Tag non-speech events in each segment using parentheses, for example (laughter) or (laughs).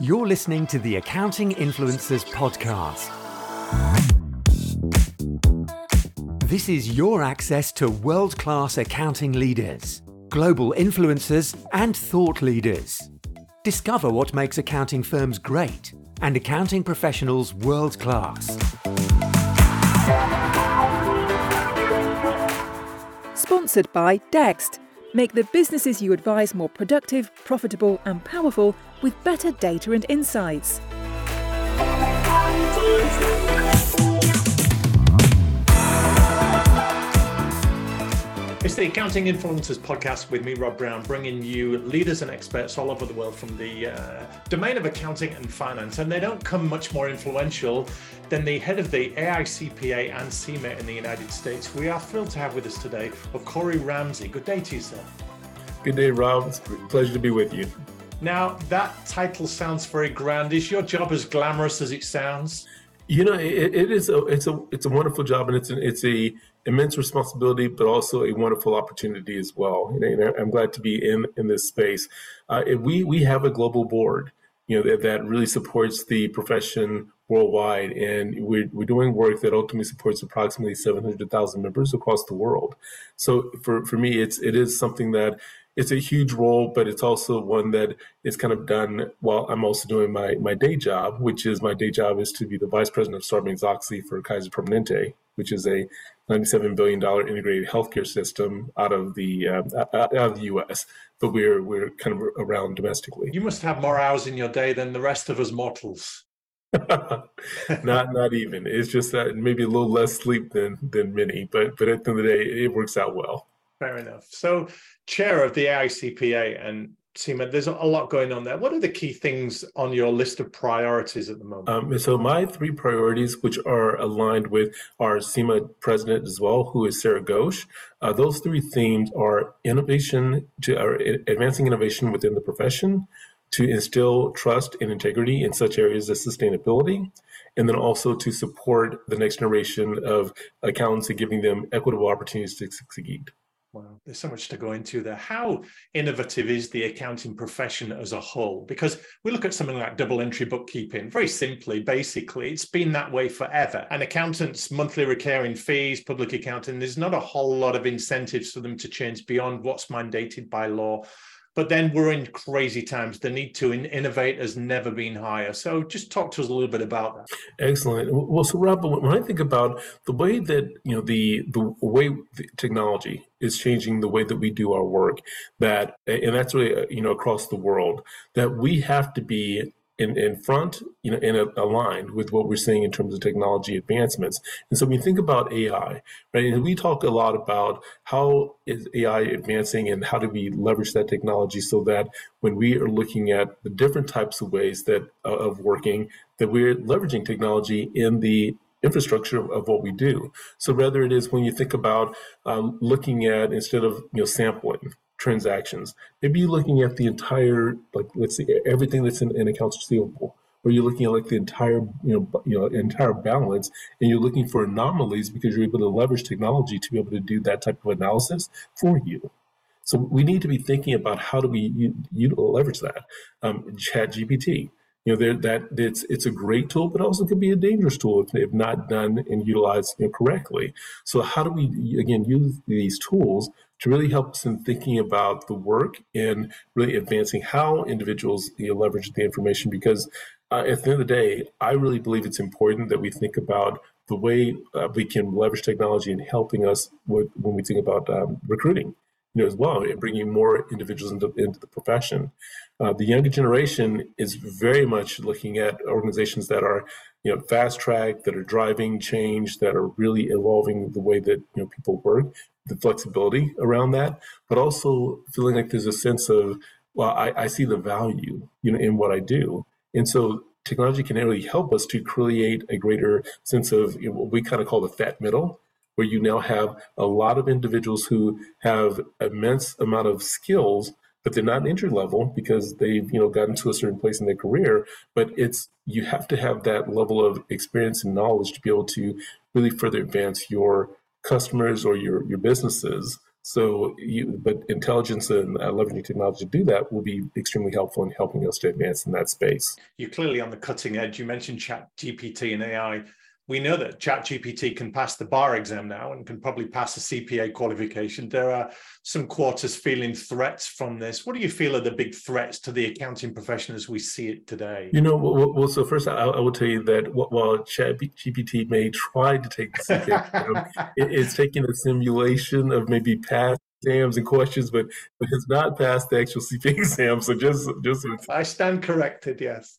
You're listening to the Accounting Influencers Podcast. This is your access to world class accounting leaders, global influencers, and thought leaders. Discover what makes accounting firms great and accounting professionals world class. Sponsored by Dext. Make the businesses you advise more productive, profitable, and powerful with better data and insights. It's the Accounting Influencers podcast with me, Rob Brown, bringing you leaders and experts all over the world from the uh, domain of accounting and finance. And they don't come much more influential than the head of the AICPA and CIMA in the United States. We are thrilled to have with us today Okorie Ramsey. Good day to you, sir. Good day, Rob. It's a pleasure to be with you. Now, that title sounds very grand. Is your job as glamorous as it sounds? You know, it, it is a it's a it's a wonderful job, and it's an, it's a immense responsibility, but also a wonderful opportunity as well. You know, I'm glad to be in in this space. Uh, we we have a global board, you know, that, that really supports the profession worldwide, and we're we're doing work that ultimately supports approximately 700,000 members across the world. So for for me, it's it is something that it's a huge role, but it's also one that is kind of done while I'm also doing my my day job, which is my day job is to be the vice president of Sarbanes Oxley for Kaiser Permanente, which is a 97 billion dollar integrated healthcare system out of the uh, out of the U.S. But we're we're kind of around domestically. You must have more hours in your day than the rest of us mortals. (laughs) not not even. It's just that maybe a little less sleep than than many, but but at the end of the day, it works out well. Fair enough. So, chair of the AICPA and CIMA, there's a lot going on there. What are the key things on your list of priorities at the moment? Um, so, my three priorities, which are aligned with our CIMA president as well, who is Sarah Ghosh, uh, those three themes are innovation, to or advancing innovation within the profession, to instill trust and integrity in such areas as sustainability, and then also to support the next generation of accountants and giving them equitable opportunities to succeed. Wow, there's so much to go into there. How innovative is the accounting profession as a whole? Because we look at something like double entry bookkeeping, very simply, basically, it's been that way forever. And accountants' monthly recurring fees, public accounting, there's not a whole lot of incentives for them to change beyond what's mandated by law. But then we're in crazy times. The need to innovate has never been higher. So just talk to us a little bit about that. Excellent. Well, so Rob, when I think about the way that you know the the way the technology is changing the way that we do our work, that and that's really uh, you know across the world, that we have to be in, in front, you know, in a, aligned with what we're seeing in terms of technology advancements. And so when you think about AI, right, and we talk a lot about how is AI advancing and how do we leverage that technology so that when we are looking at the different types of ways that uh, of working, that we're leveraging technology in the infrastructure of what we do. So whether it is when you think about um, looking at instead of you know sampling, transactions. Maybe you're looking at the entire, like let's see, everything that's in, in accounts receivable, or you're looking at like the entire, you know, you know, entire balance, and you're looking for anomalies because you're able to leverage technology to be able to do that type of analysis for you. So we need to be thinking about how do we you, you leverage that. Um, Chat GPT, you know, that it's it's a great tool, but also could be a dangerous tool if, if not done and utilized you know, correctly. So how do we again use these tools to really help us in thinking about the work and really advancing how individuals you know, leverage the information. Because uh, at the end of the day, I really believe it's important that we think about the way uh, we can leverage technology in helping us with, when we think about um, recruiting, you know, as well, bringing more individuals into, into the profession. Uh, the younger generation is very much looking at organizations that are, you know, fast track, that are driving change, that are really evolving the way that you know people work, the flexibility around that, but also feeling like there's a sense of, well, I, I see the value, you know, in what I do, and so technology can really help us to create a greater sense of you know, what we kind of call the fat middle, where you now have a lot of individuals who have immense amount of skills but they're not entry level because they've you know gotten to a certain place in their career but it's you have to have that level of experience and knowledge to be able to really further advance your customers or your your businesses So, you, but intelligence and uh, leveraging technology to do that will be extremely helpful in helping us to advance in that space. You're clearly on the cutting edge. You mentioned Chat GPT and AI we know that ChatGPT can pass the bar exam now and can probably pass a CPA qualification. There are some quarters feeling threats from this. What do you feel are the big threats to the accounting profession as we see it today? You know, well, well so first I, I, will tell you that while ChatGPT may try to take the CPA (laughs) exam, it, it's taking a simulation of maybe past exams and questions, but but has not passed the actual CPA (laughs) exam. So just just I stand corrected. Yes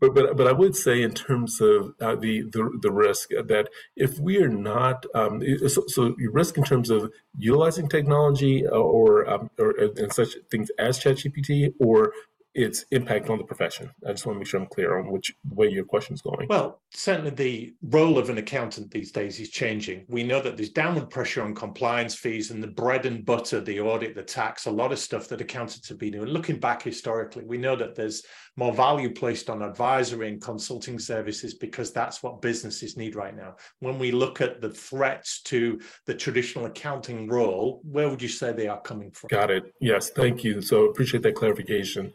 but but but I would say in terms of uh, the, the the risk that if we are not um, so, so risk in terms of utilizing technology uh, or um, or and such things as ChatGPT or its impact on the profession. I just want to make sure I'm clear on which way your question is going. Well, certainly the role of an accountant these days is changing. We know that there's downward pressure on compliance fees and the bread and butter, the audit, the tax, a lot of stuff that accountants have been doing. Looking back historically, we know that there's more value placed on advisory and consulting services because that's what businesses need right now. When we look at the threats to the traditional accounting role, where would you say they are coming from? Got it. Yes, thank you. So appreciate that clarification.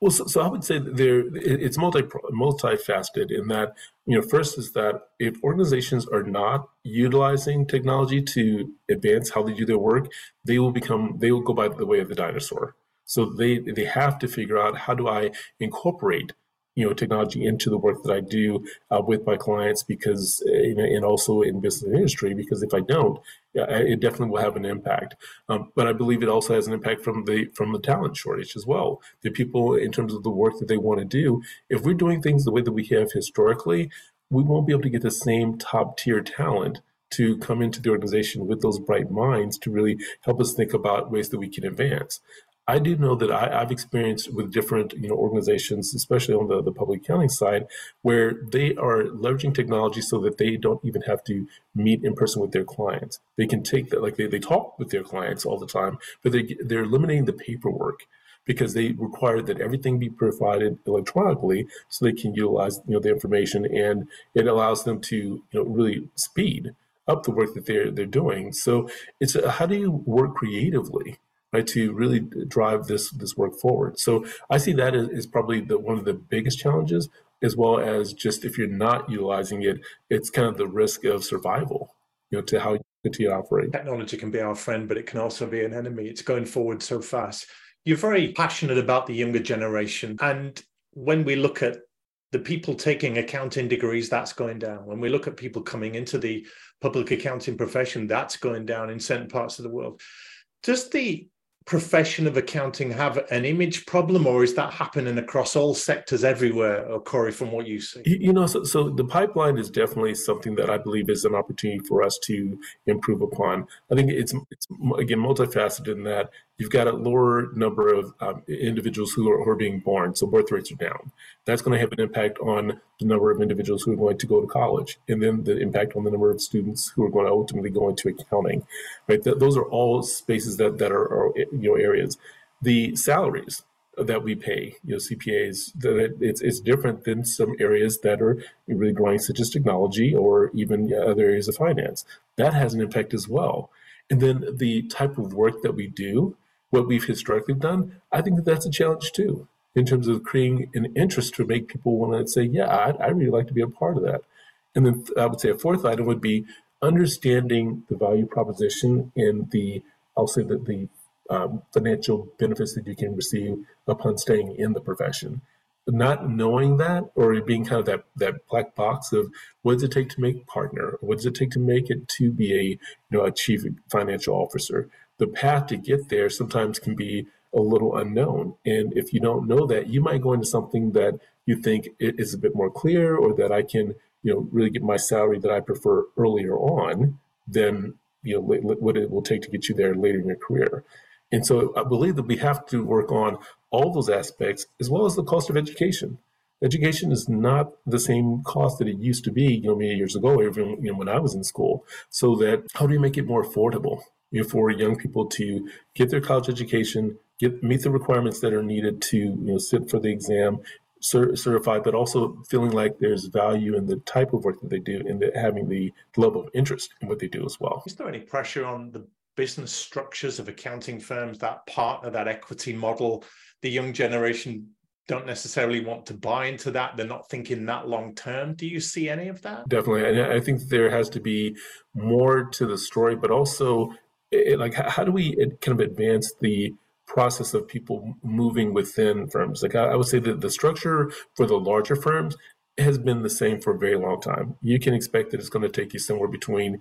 Well, so, so, I would say there it's multi multifaceted in that you know first is that if organizations are not utilizing technology to advance how they do their work, they will become they will go by the way of the dinosaur. So they they have to figure out how do I incorporate you know technology into the work that I do uh, with my clients because uh, and also in business and industry because if I don't it definitely will have an impact um, but I believe it also has an impact from the from the talent shortage as well the people in terms of the work that they want to do if we're doing things the way that we have historically we won't be able to get the same top tier talent to come into the organization with those bright minds to really help us think about ways that we can advance. I do know that I, have experienced with different you know organizations, especially on the, the public accounting side, where they are leveraging technology so that they don't even have to meet in person with their clients. They can take that like they, they talk with their clients all the time, but they they're eliminating the paperwork because they require that everything be provided electronically so they can utilize you know the information and it allows them to you know really speed up the work that they're they're doing. So it's a, how do you work creatively right, to really drive this this work forward. So I see that as, as probably the, one of the biggest challenges, as well as just if you're not utilizing it, it's kind of the risk of survival, you know, to how you continue to operate. Technology can be our friend, but it can also be an enemy. It's going forward so fast. You're very passionate about the younger generation, and when we look at the people taking accounting degrees, that's going down. When we look at people coming into the public accounting profession, that's going down in certain parts of the world. Does the profession of accounting have an image problem or is that happening across all sectors everywhere Okorie from what you see you know so, so the pipeline is definitely something that i believe is an opportunity for us to improve upon i think it's it's again multifaceted in that you've got a lower number of um, individuals who are, who are, being born, so birth rates are down. That's going to have an impact on the number of individuals who are going to go to college, and then the impact on the number of students who are going to ultimately go into accounting. Right, Th- those are all spaces that that are, are, you know areas. The salaries that we pay, you know, CPAs, that it's it's different than some areas that are really growing, such as technology or even other areas of finance. That has an impact as well. And then the type of work that we do what we've historically done, I think that that's a challenge too, in terms of creating an interest to make people want to say, yeah, I'd, i really like to be a part of that. And then I would say a fourth item would be understanding the value proposition and the, I'll say that the um, financial benefits that you can receive upon staying in the profession. Not knowing that or it being kind of that that black box of what does it take to make partner? What does it take to make it to be a you know a chief financial officer? the path to get there sometimes can be a little unknown. And if you don't know that, you might go into something that you think is a bit more clear or that I can, you know, really get my salary that I prefer earlier on than, you know, what it will take to get you there later in your career. And so I believe that we have to work on all those aspects as well as the cost of education. Education is not the same cost that it used to be, you know, many years ago, even you know, when I was in school. So that how do you make it more affordable? you know, for young people to get their college education, get meet the requirements that are needed to you know sit for the exam, cer- certified, but also feeling like there's value in the type of work that they do and the, having the level of interest in what they do as well. Is there any pressure on the business structures of accounting firms, that partner, that equity model. The young generation don't necessarily want to buy into that. They're not thinking that long term. Do you see any of that? Definitely. And I think there has to be more to the story, but also it, like how do we kind of advance the process of people moving within firms? Like I, I would say that the structure for the larger firms has been the same for a very long time. You can expect that it's going to take you somewhere between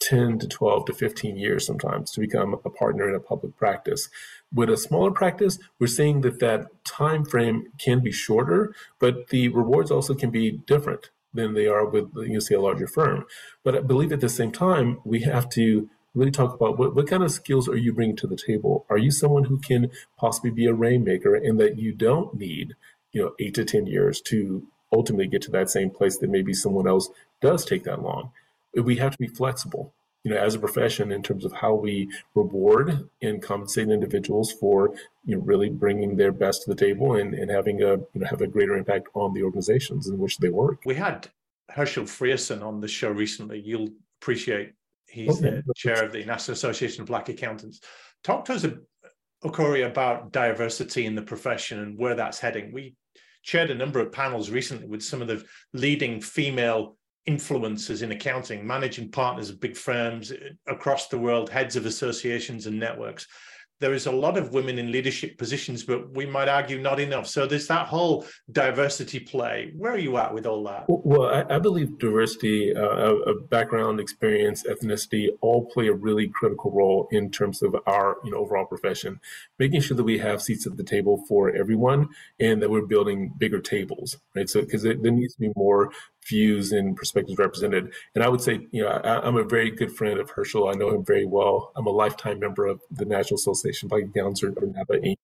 10 to 12 to 15 years sometimes to become a partner in a public practice. With a smaller practice, we're seeing that that time frame can be shorter, but the rewards also can be different than they are with you see a larger firm. But I believe at the same time, we have to really talk about what, what kind of skills are you bringing to the table? Are you someone who can possibly be a rainmaker and that you don't need, you know, eight to 10 years to ultimately get to that same place that maybe someone else does take that long? We have to be flexible you know as a profession in terms of how we reward and compensate individuals for you know really bringing their best to the table and, and having a you know have a greater impact on the organizations in which they work. We had herschel frierson on the show recently. You'll appreciate he's okay. the chair of the national association of black accountants. Talk to us Okorie about diversity in the profession and where that's heading. We chaired a number of panels recently with some of the leading female influencers in accounting, managing partners of big firms uh, across the world, heads of associations and networks there is a lot of women in leadership positions, but we might argue not enough. So there's that whole diversity play. Where are you at with all that? Well, I, I believe diversity uh, of background, experience, ethnicity all play a really critical role in terms of our you know overall profession, making sure that we have seats at the table for everyone and that we're building bigger tables, right? So because there needs to be more views and perspectives represented. And I would say, you know, I, am a very good friend of Herschel. I know him very well. I'm a lifetime member of the National Association of Black Accountants or NABA Inc.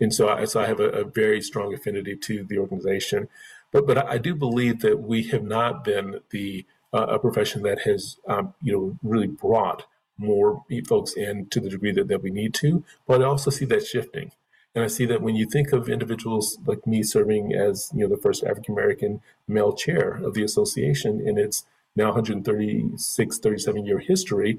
And so I, so I have a, a very strong affinity to the organization. But, but I do believe that we have not been the uh, a profession that has, um, you know, really brought more folks in to the degree that, that we need to. But I also see that shifting. And I see that when you think of individuals like me serving as you know the first African American male chair of the association in its now 136, 37 year history,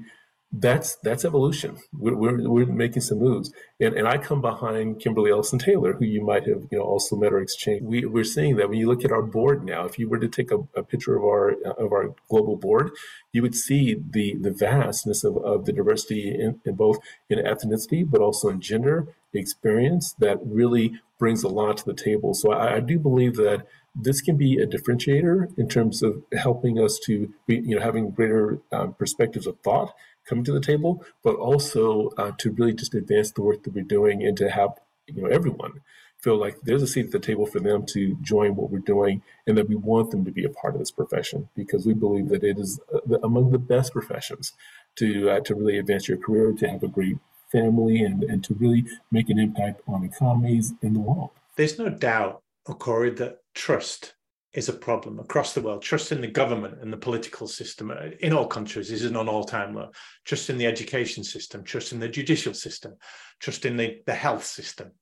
that's that's evolution. We're, we're, we're, making some moves, and and I come behind Kimberly Ellison Taylor, who you might have you know also met or exchanged. We we're seeing that when you look at our board now, if you were to take a, a picture of our of our global board, you would see the the vastness of, of the diversity in, in both in ethnicity, but also in gender experience that really brings a lot to the table. So I, I do believe that this can be a differentiator in terms of helping us to be, you know, having greater um, perspectives of thought coming to the table, but also uh, to really just advance the work that we're doing and to have you know everyone feel like there's a seat at the table for them to join what we're doing and that we want them to be a part of this profession because we believe that it is uh, among the best professions to uh, to really advance your career to have a great family and, and to really make an impact on economies in the world there's no doubt Okorie that trust is a problem across the world. Trust in the government and the political system uh, in all countries is an all-time low. Trust in the education system, trust in the judicial system, trust in the, the health system,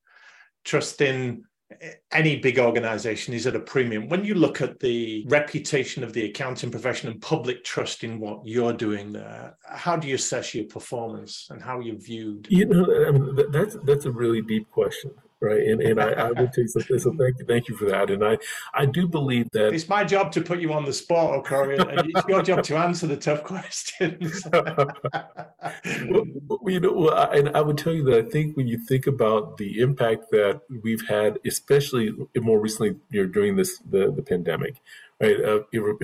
trust in any big organization is at a premium. When you look at the reputation of the accounting profession and public trust in what you're doing there, how do you assess your performance and how you're viewed? You know, um, I mean, that's that's a really deep question right? And and I, I will take something. So thank you, thank you for that. And I I do believe that it's my job to put you on the spot, Okorie, and it's your job to answer the tough (laughs) questions. well, you know, and I would tell you that I think when you think about the impact that we've had, especially more recently, you know, during this the the pandemic. Right, uh,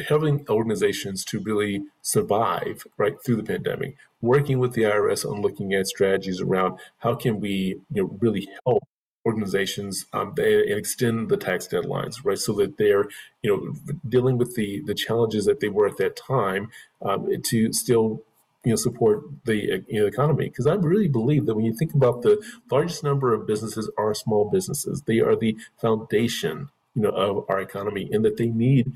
having organizations to really survive right through the pandemic, working with the IRS on looking at strategies around how can we you know really help organizations um, they, extend the tax deadlines, right? So that they're, you know, dealing with the the challenges that they were at that time um, to still, you know, support the you know, economy. Because I really believe that when you think about the largest number of businesses are small businesses, they are the foundation, you know, of our economy, and that they need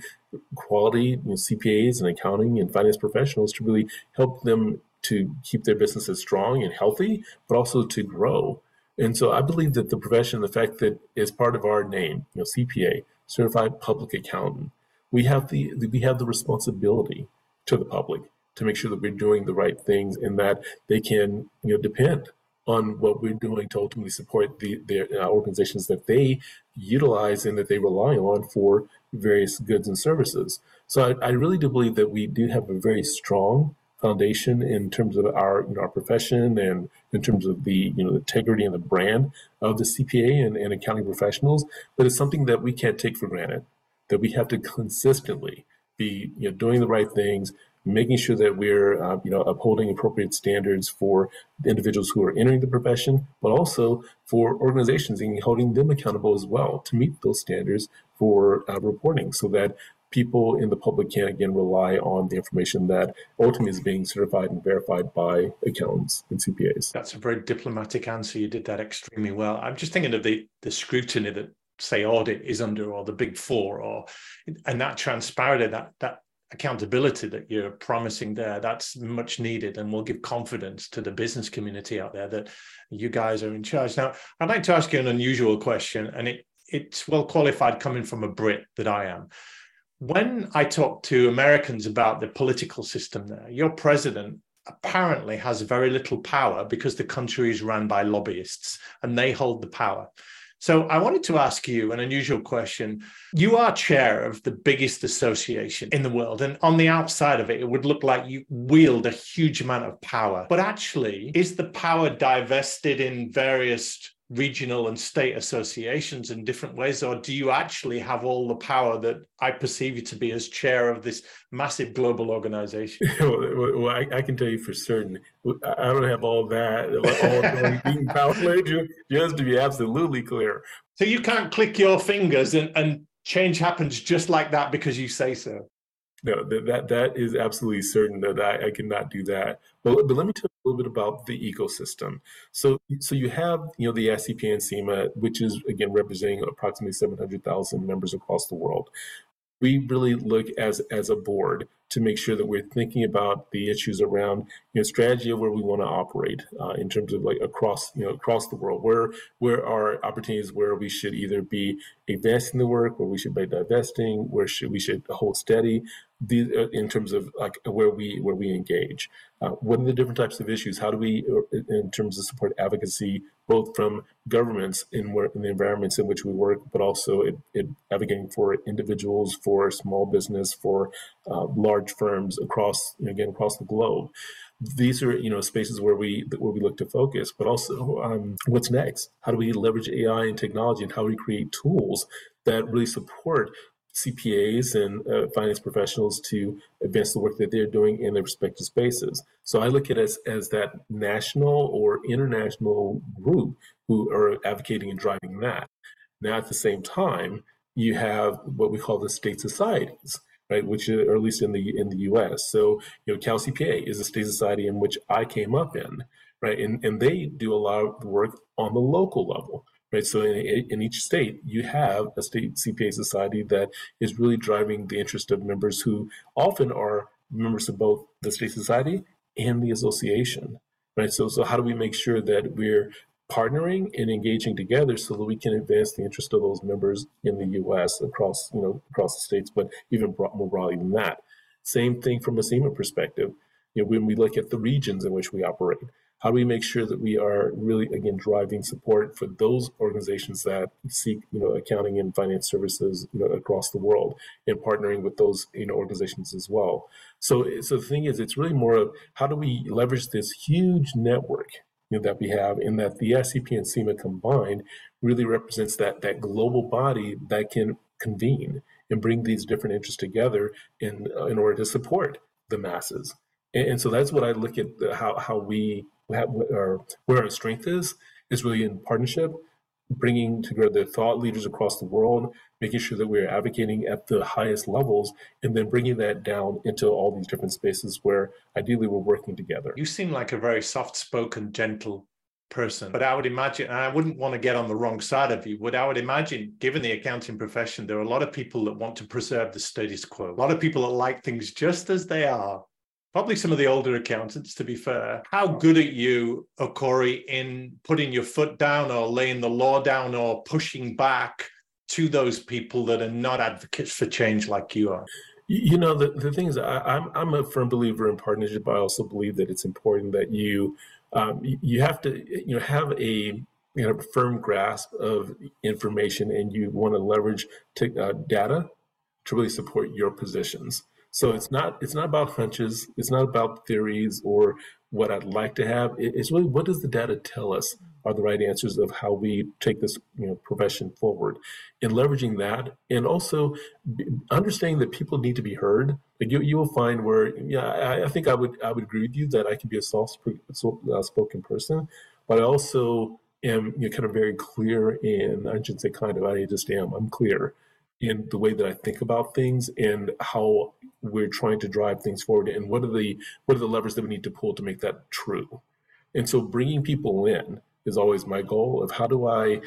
quality you know, CPAs and accounting and finance professionals to really help them to keep their businesses strong and healthy, but also to grow. And so I believe that the profession, the fact that is part of our name, you know, CPA, certified public accountant, we have the we have the responsibility to the public to make sure that we're doing the right things and that they can you know depend on what we're doing to ultimately support the their uh, organizations that they utilize and that they rely on for various goods and services. So I, I, really do believe that we do have a very strong foundation in terms of our you know, our profession and in terms of the you know the integrity and the brand of the CPA and, and accounting professionals. But it's something that we can't take for granted. That we have to consistently be you know doing the right things, making sure that we're uh, you know upholding appropriate standards for the individuals who are entering the profession, but also for organizations and holding them accountable as well to meet those standards for uh, reporting, so that people in the public can again rely on the information that ultimately is being certified and verified by accountants and CPAs. That's a very diplomatic answer. You did that extremely well. I'm just thinking of the the scrutiny that say audit is under or the big four or and that transparency that that accountability that you're promising there that's much needed and will give confidence to the business community out there that you guys are in charge now i'd like to ask you an unusual question and it it's well qualified coming from a brit that i am when i talk to americans about the political system there your president apparently has very little power because the country is run by lobbyists and they hold the power so I wanted to ask you an unusual question. You are chair of the biggest association in the world, and on the outside of it, it would look like you wield a huge amount of power. But actually, is the power divested in various regional and state associations in different ways, or do you actually have all the power that I perceive you to be as chair of this massive global organization? (laughs) well, I, I, can tell you for certain, I don't have all that, all (laughs) being power, just to be absolutely clear. So you can't click your fingers and, and change happens just like that because you say so no, that, that that is absolutely certain that I, I cannot do that. But, but let me tell you a little bit about the ecosystem. So so you have you know the AICPA and CIMA, which is again representing approximately seven hundred thousand members across the world. We really look as as a board to make sure that we're thinking about the issues around you know strategy of where we want to operate uh, in terms of like across you know across the world where where are opportunities where we should either be advancing the work where we should be divesting where should we should hold steady the, uh, in terms of like where we where we engage. Uh, what are the different types of issues? How do we, uh, in terms of support advocacy, both from governments in, where, in the environments in which we work, but also it, it advocating for individuals, for small business, for uh, large firms across again across the globe. These are you know spaces where we where we look to focus, but also um, what's next? How do we leverage AI and technology, and how do we create tools that really support CPAs and uh, finance professionals to advance the work that they're doing in their respective spaces. So I look at it as, as that national or international group who are advocating and driving that. Now, at the same time, you have what we call the state societies, right? Which are, or at least in the in the U.S. So you know, Cal CPA is a state society in which I came up in, right? And and they do a lot of work on the local level right? So in, in each state, you have a state CPA society that is really driving the interest of members who often are members of both the state society and the association, right? So, so how do we make sure that we're partnering and engaging together so that we can advance the interest of those members in the U.S. across, you know, across the states, but even more broadly than that. Same thing from a CIMA perspective. You know, when we look at the regions in which we operate, how do we make sure that we are really again driving support for those organizations that seek you know accounting and finance services you know across the world and partnering with those you know organizations as well so so the thing is it's really more of how do we leverage this huge network know, that we have in that the AICPA and CIMA combined really represents that that global body that can convene and bring these different interests together in uh, in order to support the masses. And, and so that's what I look at the, how how we have, where our strength is is really in partnership, bringing together the thought leaders across the world, making sure that we're advocating at the highest levels, and then bringing that down into all these different spaces where ideally we're working together. You seem like a very soft-spoken, gentle person. But I would imagine, I wouldn't want to get on the wrong side of you, but I would imagine, given the accounting profession, there are a lot of people that want to preserve the status quo. A lot of people that like things just as they are probably some of the older accountants, to be fair. How good are you, Okorie, in putting your foot down or laying the law down or pushing back to those people that are not advocates for change like you are? You know, the, the thing is, I, I'm, I'm a firm believer in partnership. but I also believe that it's important that you um, you have to you know have a you know firm grasp of information, and you want to leverage t- uh, data to really support your positions. So it's not it's not about hunches. It's not about theories or what I'd like to have. It's really what does the data tell us are the right answers of how we take this you know profession forward, and leveraging that, and also understanding that people need to be heard. Like you, you will find where yeah, I, I think I would I would agree with you that I can be a soft uh, spoken person, but I also am you know, kind of very clear in I shouldn't say kind of I just am I'm clear in the way that I think about things and how we're trying to drive things forward and what are the what are the levers that we need to pull to make that true. And so bringing people in is always my goal of how do I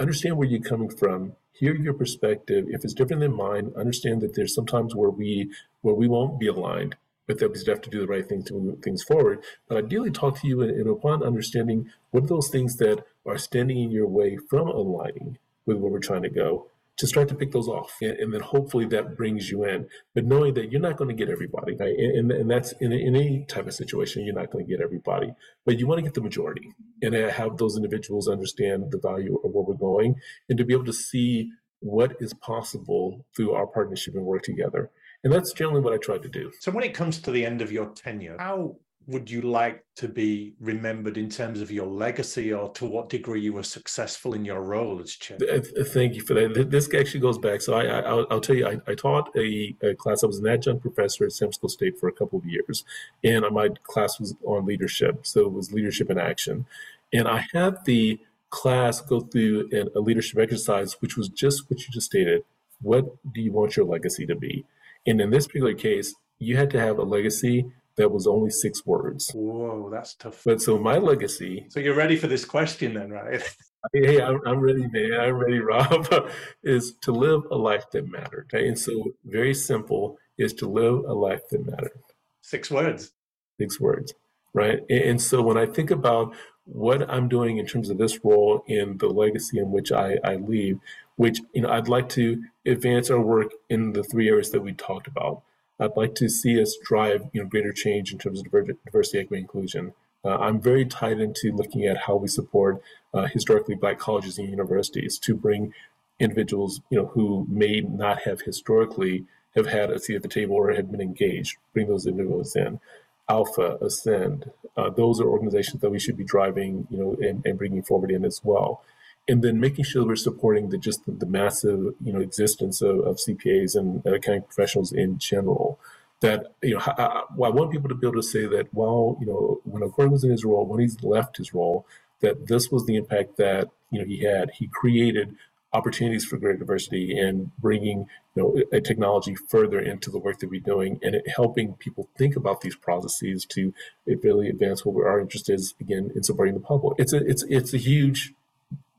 understand where you're coming from, hear your perspective. If it's different than mine, understand that there's sometimes where we where we won't be aligned, but that we still have to do the right thing to move things forward. But ideally talk to you and, upon understanding what are those things that are standing in your way from aligning with where we're trying to go to start to pick those off. And, and, then hopefully that brings you in. But knowing that you're not going to get everybody, right? and, and, that's in, in any type of situation, you're not going to get everybody, but you want to get the majority and have those individuals understand the value of where we're going and to be able to see what is possible through our partnership and work together. And that's generally what I try to do. So when it comes to the end of your tenure, how would you like to be remembered in terms of your legacy or to what degree you were successful in your role as chair? Thank you for that. This actually goes back. So I, will tell you, I, I taught a, a, class. I was an adjunct professor at San Francisco State for a couple of years, and uh, my class was on leadership. So it was leadership in action. And I had the class go through a leadership exercise, which was just what you just stated. What do you want your legacy to be? And in this particular case, you had to have a legacy that was only six words. Whoa, that's tough. But so my legacy. So you're ready for this question then, right? (laughs) hey, I'm, I'm ready, man. I'm ready, Rob. (laughs) is to live a life that mattered. Okay? And so, very simple is to live a life that mattered. Six words. Six words, right? And, and so, when I think about what I'm doing in terms of this role and the legacy in which I, I leave, which you know, I'd like to advance our work in the three areas that we talked about I'd like to see us drive you know, greater change in terms of diversity, equity, inclusion. Uh, I'm very tied into looking at how we support uh, historically black colleges and universities to bring individuals you know, who may not have historically have had a seat at the table or have been engaged, bring those individuals in. ALPFA, Ascend, uh, those are organizations that we should be driving, you know, and, and bringing forward in as well and then making sure we're supporting the just the, the massive you know existence of, of CPAs and accounting professionals in general. That you know, I, I, want people to be able to say that while you know when Okorie was in his role, when he's left his role, that this was the impact that you know he had. He created opportunities for greater diversity and bringing you know a technology further into the work that we're doing and helping people think about these processes to really advance what we are interested in again in supporting the public. It's a it's it's a huge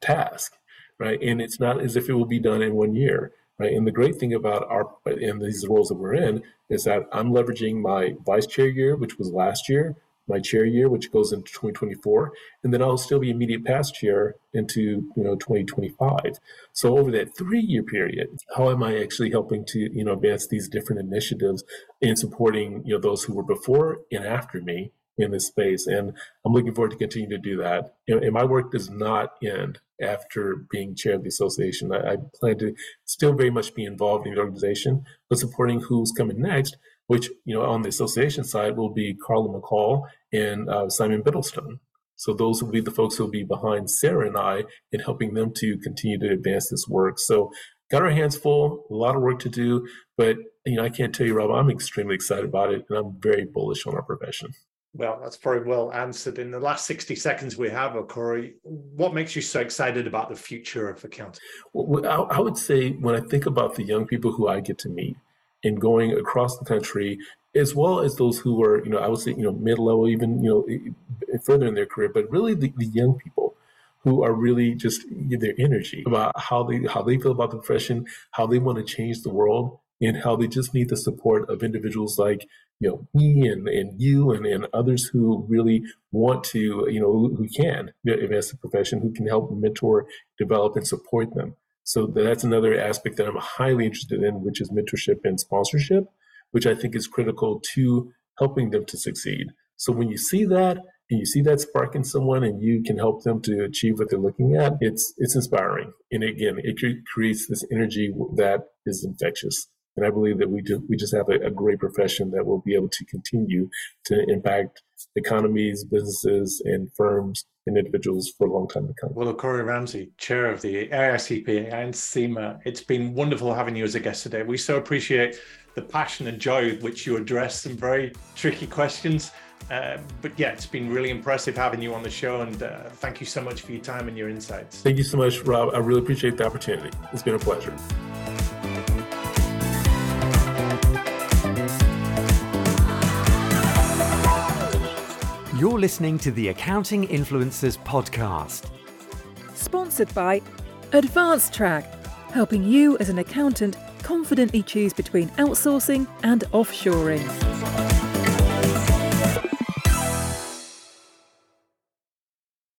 task, right? And it's not as if it will be done in one year, right? And the great thing about our in these roles that we're in is that I'm leveraging my vice chair year, which was last year, my chair year, which goes into 2024, and then I'll still be immediate past chair into you know 2025. So over that three-year period, how am I actually helping to you know advance these different initiatives and supporting you know those who were before and after me in this space. And I'm looking forward to continue to do that. And, my work does not end after being chair of the association. I, I, plan to still very much be involved in the organization, but supporting who's coming next, which, you know, on the association side will be Carla McCall and uh, Simon Biddlestone. So those will be the folks who will be behind Sarah and I in helping them to continue to advance this work. So got our hands full, a lot of work to do, but you know, I can't tell you, Rob, I'm extremely excited about it and I'm very bullish on our profession. Well, that's very well answered. In the last 60 seconds we have, Corey, what makes you so excited about the future of accounting? Well, I would say when I think about the young people who I get to meet and going across the country, as well as those who are, you know, I would say, you know, mid-level, even, you know, further in their career, but really the, the young people who are really just their energy about how they how they feel about the profession, how they want to change the world, and how they just need the support of individuals like you know me and, and you and, and others who really want to you know who, who can advance the profession who can help mentor develop and support them so that's another aspect that i'm highly interested in which is mentorship and sponsorship which I think is critical to helping them to succeed. So when you see that and you see that spark in someone and you can help them to achieve what they're looking at, it's it's inspiring. And again, it creates this energy that is infectious. And I believe that we do, we just have a, a great profession that will be able to continue to impact economies, businesses, and firms and individuals for a long time to come. Well, Corey Ramsey, chair of the AICPA and CIMA, it's been wonderful having you as a guest today. We so appreciate the passion and joy with which you address some very tricky questions. Uh, but yeah, it's been really impressive having you on the show, and uh, thank you so much for your time and your insights. Thank you so much, Rob. I really appreciate the opportunity. It's been a pleasure. You're listening to the Accounting Influencers podcast. Sponsored by AdvanceTrack, helping you as an accountant confidently choose between outsourcing and offshoring.